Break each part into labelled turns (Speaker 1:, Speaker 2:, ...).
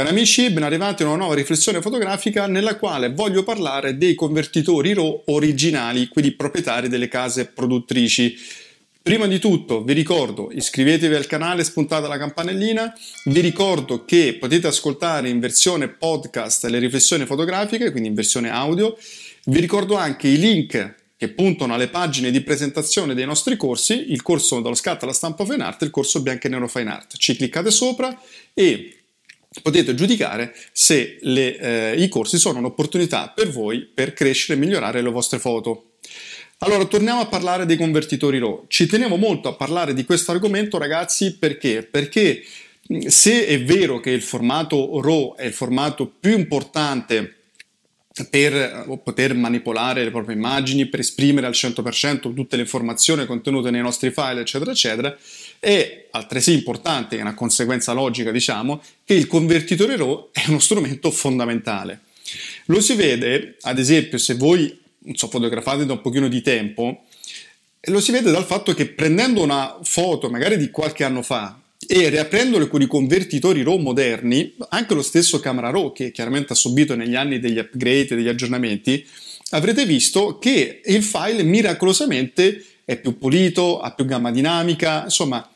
Speaker 1: Cari amici, ben arrivati a una nuova riflessione fotografica nella quale voglio parlare dei convertitori RAW originali, quindi proprietari delle case produttrici. Prima di tutto vi ricordo iscrivetevi al canale, spuntate la campanellina, vi ricordo che potete ascoltare in versione podcast le riflessioni fotografiche, quindi in versione audio, vi ricordo anche i link che puntano alle pagine di presentazione dei nostri corsi, il corso dallo scatto alla stampa fine art e il corso bianco e nero fine art. Ci cliccate sopra e potete giudicare se le, eh, i corsi sono un'opportunità per voi per crescere e migliorare le vostre foto. Allora, torniamo a parlare dei convertitori RAW. Ci tenevo molto a parlare di questo argomento, ragazzi, perché? Perché se è vero che il formato RAW è il formato più importante per poter manipolare le proprie immagini, per esprimere al 100% tutte le informazioni contenute nei nostri file, eccetera, eccetera, è altresì importante, è una conseguenza logica, diciamo, che il convertitore RAW è uno strumento fondamentale. Lo si vede, ad esempio, se voi so, fotografate da un pochino di tempo, lo si vede dal fatto che prendendo una foto magari di qualche anno fa e riaprendole con i convertitori RAW moderni, anche lo stesso Camera RAW che chiaramente ha subito negli anni degli upgrade e degli aggiornamenti, avrete visto che il file miracolosamente è più pulito, ha più gamma dinamica, insomma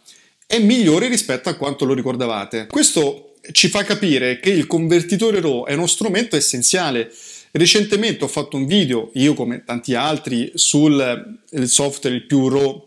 Speaker 1: è migliore rispetto a quanto lo ricordavate. Questo ci fa capire che il convertitore RAW è uno strumento essenziale. Recentemente ho fatto un video, io come tanti altri, sul software il più RAW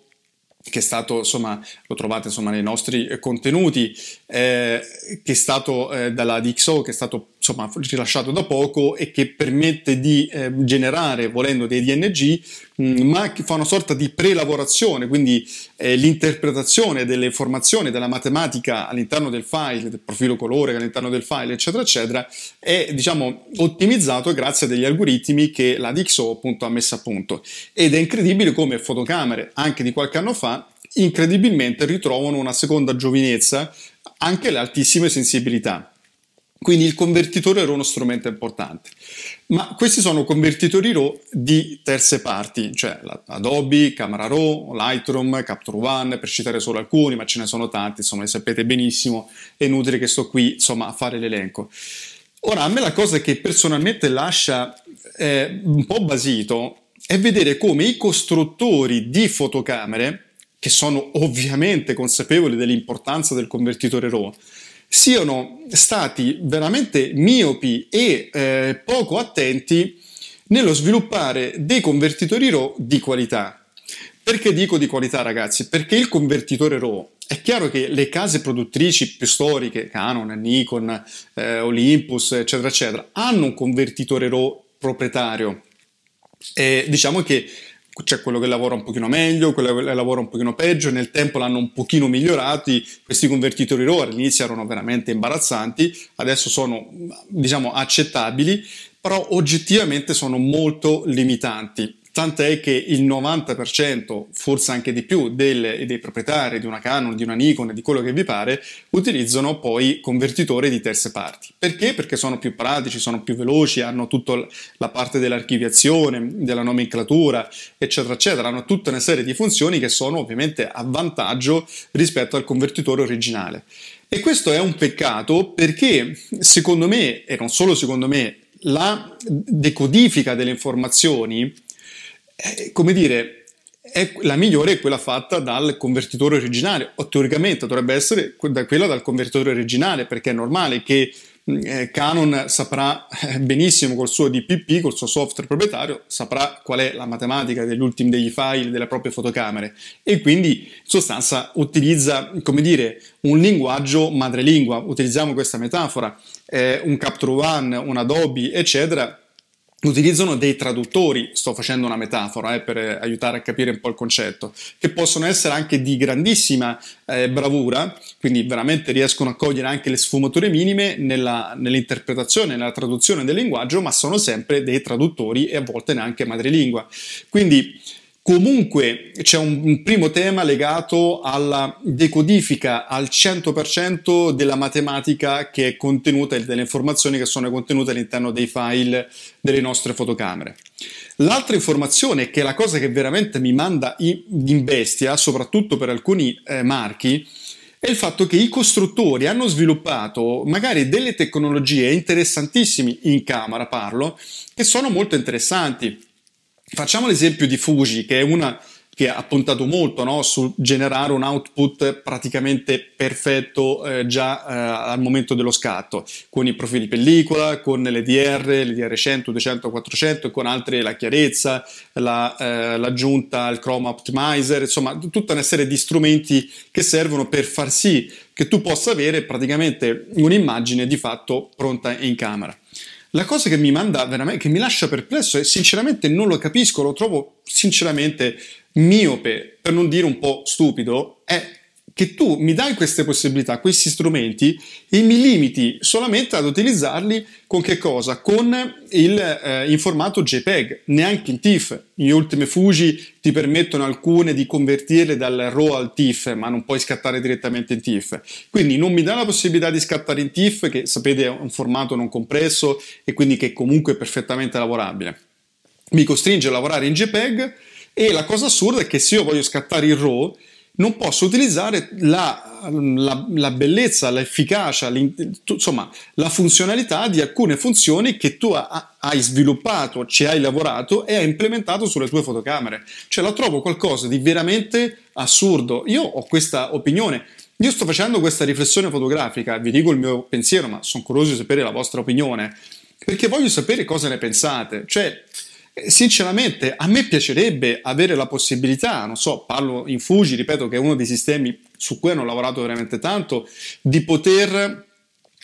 Speaker 1: che è stato, insomma, lo trovate insomma, nei nostri contenuti, eh, che è stato eh, dalla DxO, che è stato insomma, rilasciato da poco e che permette di eh, generare, volendo, dei DNG, mh, mm, ma che fa una sorta di prelavorazione, quindi eh, l'interpretazione delle informazioni della matematica all'interno del file, del profilo colore all'interno del file, eccetera, eccetera, è diciamo ottimizzato grazie a degli algoritmi che la DxO appunto ha messo a punto. Ed è incredibile come fotocamere, anche di qualche anno fa, incredibilmente ritrovano una seconda giovinezza anche le altissime sensibilità. Quindi il convertitore è uno strumento importante. Ma questi sono convertitori RAW di terze parti, cioè Adobe, Camera RAW, Lightroom, Capture One, per citare solo alcuni, ma ce ne sono tanti, insomma, li sapete benissimo, è inutile che sto qui, insomma, a fare l'elenco. Ora, a me la cosa che personalmente lascia eh, un po' basito è vedere come i costruttori di fotocamere che sono ovviamente consapevoli dell'importanza del convertitore RAW, siano stati veramente miopi e eh, poco attenti nello sviluppare dei convertitori RAW di qualità. Perché dico di qualità, ragazzi? Perché il convertitore RAW è chiaro che le case produttrici più storiche, Canon, Nikon, eh, Olympus, eccetera, eccetera, hanno un convertitore RAW proprietario. E diciamo che c'è quello che lavora un pochino meglio, quello che lavora un pochino peggio, nel tempo l'hanno un pochino migliorati, questi convertitori RAW all'inizio erano veramente imbarazzanti, adesso sono diciamo accettabili, però oggettivamente sono molto limitanti tant'è che il 90%, forse anche di più, delle, dei proprietari di una Canon, di una Nikon, di quello che vi pare, utilizzano poi convertitori di terze parti. Perché? Perché sono più pratici, sono più veloci, hanno tutta la parte dell'archiviazione, della nomenclatura, eccetera, eccetera, hanno tutta una serie di funzioni che sono ovviamente a vantaggio rispetto al convertitore originale. E questo è un peccato perché, secondo me, e non solo secondo me, la decodifica delle informazioni eh, come dire, la migliore è quella fatta dal convertitore originale, o teoricamente dovrebbe essere quella dal convertitore originale, perché è normale che mm, eh, Canon saprà eh, benissimo col suo DPP, col suo software proprietario, saprà qual è la matematica degli ultimi degli file delle proprie fotocamere. E quindi in sostanza utilizza, come dire, un linguaggio madrelingua, utilizziamo questa metafora, eh, un Capture One, un Adobe, eccetera, utilizzano dei traduttori, sto facendo una metafora eh, per aiutare a capire un po' il concetto, che possono essere anche di grandissima eh, bravura, quindi veramente riescono a cogliere anche le sfumature minime nella, nell'interpretazione, nella traduzione del linguaggio, ma sono sempre dei traduttori e a volte neanche madrelingua. Quindi Comunque c'è un, un, primo tema legato alla decodifica al 100% della matematica che è contenuta, delle informazioni che sono contenute all'interno dei file delle nostre fotocamere. L'altra informazione, che è la cosa che veramente mi manda in bestia, soprattutto per alcuni eh, marchi, è il fatto che i costruttori hanno sviluppato magari delle tecnologie interessantissime in camera, parlo, che sono molto interessanti Facciamo l'esempio di Fuji, che è una che ha puntato molto no, sul generare un output praticamente perfetto eh, già eh, al momento dello scatto, con i profili pellicola, con l'EDR, l'EDR 100, 200, 400 e con altre la chiarezza, la, eh, l'aggiunta al Chrome Optimizer, insomma tutta una serie di strumenti che servono per far sì che tu possa avere praticamente un'immagine di fatto pronta in camera. La cosa che mi manda veramente, che mi lascia perplesso e sinceramente non lo capisco, lo trovo sinceramente miope, per non dire un po' stupido, è che tu mi dai queste possibilità, questi strumenti e mi limiti solamente ad utilizzarli con che cosa? Con il eh, in formato JPEG, neanche in TIFF. Gli ultime Fuji ti permettono alcune di convertirle dal RAW al TIFF, ma non puoi scattare direttamente in TIFF. Quindi non mi dà la possibilità di scattare in TIFF, che sapete è un formato non compresso e quindi che comunque è perfettamente lavorabile. Mi costringe a lavorare in JPEG e la cosa assurda è che se io voglio scattare in RAW non posso utilizzare la, la, la bellezza, l'efficacia, insomma, la funzionalità di alcune funzioni che tu ha, hai sviluppato, ci hai lavorato e hai implementato sulle tue fotocamere. Cioè la trovo qualcosa di veramente assurdo. Io ho questa opinione. Io sto facendo questa riflessione fotografica, vi dico il mio pensiero, ma sono curioso di sapere la vostra opinione, perché voglio sapere cosa ne pensate. Cioè, Sinceramente, a me piacerebbe avere la possibilità, non so, parlo in Fuji, ripeto che è uno dei sistemi su cui hanno lavorato veramente tanto, di poter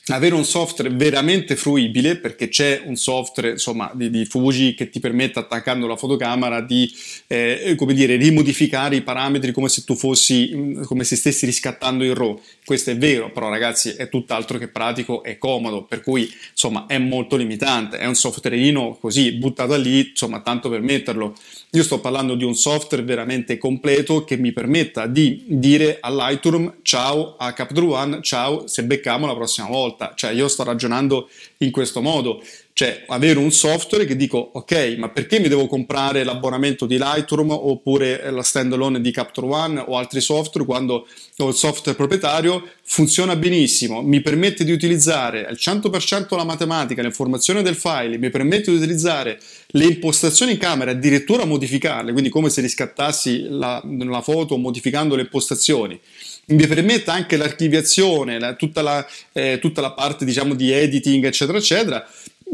Speaker 1: avere un software veramente fruibile perché c'è un software insomma di, di Fuji che ti permette attaccando la fotocamera di eh, come dire rimodificare i parametri come se tu fossi come se stessi riscattando il RAW. Questo è vero però ragazzi è tutt'altro che pratico e comodo per cui insomma è molto limitante. È un softwareino così buttato lì insomma tanto per metterlo io sto parlando di un software veramente completo che mi permetta di dire a Lightroom ciao a Capture One ciao se becchiamo la prossima volta, cioè io sto ragionando in questo modo, cioè avere un software che dico ok, ma perché mi devo comprare l'abbonamento di Lightroom oppure la standalone di Capture One o altri software quando ho il software proprietario? Funziona benissimo, mi permette di utilizzare al 100% la matematica, l'informazione del file, mi permette di utilizzare le impostazioni in camera, addirittura modificarle, quindi come se riscattassi la, la foto modificando le impostazioni. Mi permette anche l'archiviazione, la, tutta, la, eh, tutta, la, parte diciamo di editing, eccetera, eccetera,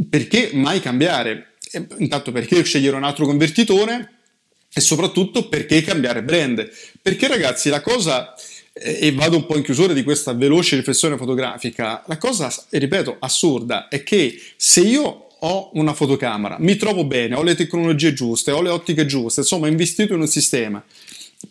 Speaker 1: perché mai cambiare? Intanto perché scegliere un altro convertitore e soprattutto perché cambiare brand? Perché ragazzi la cosa, eh, e vado un po' in chiusura di questa veloce riflessione fotografica, la cosa, ripeto, assurda è che se io ho una fotocamera, mi trovo bene, ho le tecnologie giuste, ho le ottiche giuste, insomma, ho investito in un sistema,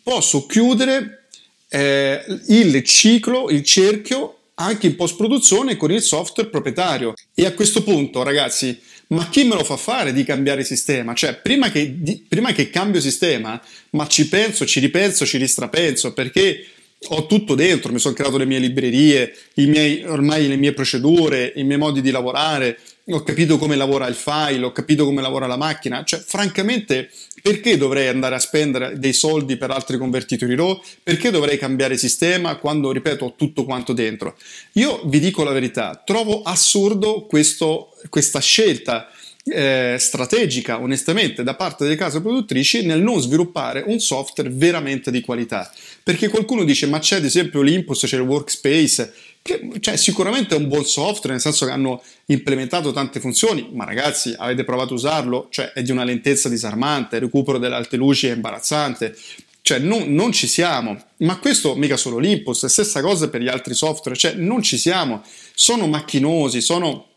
Speaker 1: posso chiudere eh, il ciclo, il cerchio anche in post produzione con il software proprietario. E a questo punto, ragazzi, ma chi me lo fa fare di cambiare sistema? Cioè, prima che, di, prima che cambio sistema, ma ci penso, ci ripenso, ci ristrapenso, perché ho tutto dentro, mi sono creato le mie librerie, miei, ormai le mie procedure, i miei modi di lavorare, ho capito come lavora il file, ho capito come lavora la macchina, cioè francamente perché dovrei andare a spendere dei soldi per altri convertitori RAW? Perché dovrei cambiare sistema quando, ripeto, ho tutto quanto dentro? Io vi dico la verità, trovo assurdo questo, questa scelta eh, strategica, onestamente, da parte delle case produttrici nel non sviluppare un software veramente di qualità. Perché qualcuno dice, ma c'è ad esempio l'Impulse, c'è il Workspace, che cioè, sicuramente è un buon software, nel senso che hanno implementato tante funzioni, ma ragazzi, avete provato a usarlo? Cioè, è di una lentezza disarmante, il recupero delle alte luci è imbarazzante. Cioè, non, non ci siamo. Ma questo mica solo l'Impulse, stessa cosa per gli altri software, cioè, non ci siamo. Sono macchinosi, sono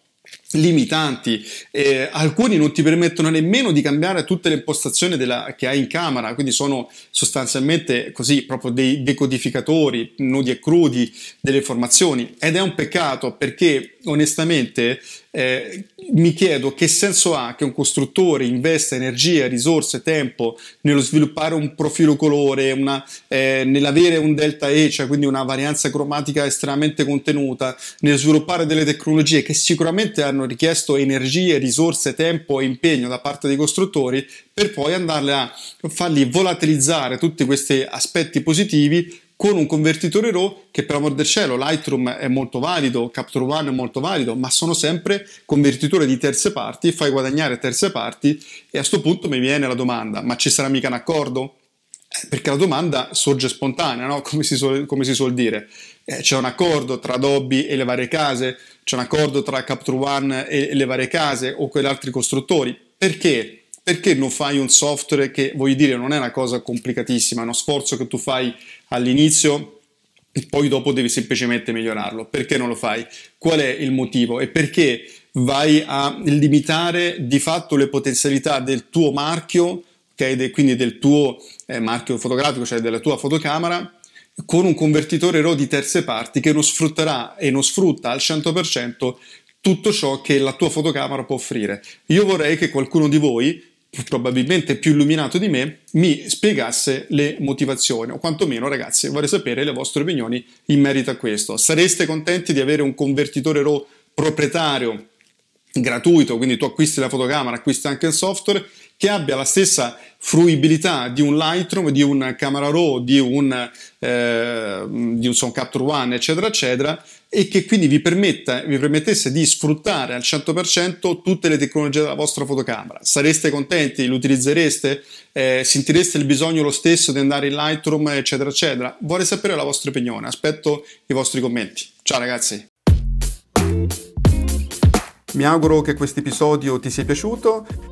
Speaker 1: limitanti, eh, alcuni non ti permettono nemmeno di cambiare tutte le impostazioni della, che hai in camera, quindi sono sostanzialmente così proprio dei decodificatori nudi e crudi delle informazioni ed è un peccato perché onestamente eh, mi chiedo che senso ha che un costruttore investa energia, risorse, tempo nello sviluppare un profilo colore, una, eh, nell'avere un delta E, cioè quindi una varianza cromatica estremamente contenuta, nel sviluppare delle tecnologie che sicuramente hanno richiesto energie, risorse, tempo e impegno da parte dei costruttori, per poi andarle a farli volatilizzare tutti questi aspetti positivi con un convertitore RAW che per amor del cielo Lightroom è molto valido, Capture One è molto valido, ma sono sempre convertitori di terze parti, fai guadagnare terze parti e a questo punto mi viene la domanda, ma ci sarà mica un accordo? Eh, perché la domanda sorge spontanea, no? come, si suol, come, si suol, dire. Eh, c'è un accordo tra Adobe e le varie case, c'è un accordo tra Capture One e, le varie case o quegli altri costruttori. Perché? perché non fai un software che, voglio dire, non è una cosa complicatissima, è uno sforzo che tu fai all'inizio e poi dopo devi semplicemente migliorarlo. Perché non lo fai? Qual è il motivo? E perché vai a limitare di fatto le potenzialità del tuo marchio, okay? quindi del tuo eh, marchio fotografico, cioè della tua fotocamera, con un convertitore RAW di terze parti che non sfrutterà e non sfrutta al 100% tutto ciò che la tua fotocamera può offrire. Io vorrei che qualcuno di voi probabilmente più illuminato di me, mi spiegasse le motivazioni, o quantomeno ragazzi vorrei sapere le vostre opinioni in merito a questo. Sareste contenti di avere un convertitore RAW proprietario gratuito, quindi tu acquisti la fotocamera, acquisti anche il software, che abbia la stessa fruibilità di un Lightroom, di un Camera Raw, di un, eh, di un Sound Capture One, eccetera, eccetera, e che quindi vi, permetta, vi permettesse di sfruttare al 100% tutte le tecnologie della vostra fotocamera. Sareste contenti? Lo utilizzereste? Eh, sentireste il bisogno lo stesso di andare in Lightroom, eccetera, eccetera? Vorrei sapere la vostra opinione, aspetto i vostri commenti. Ciao ragazzi! Mi auguro che questo episodio ti sia piaciuto.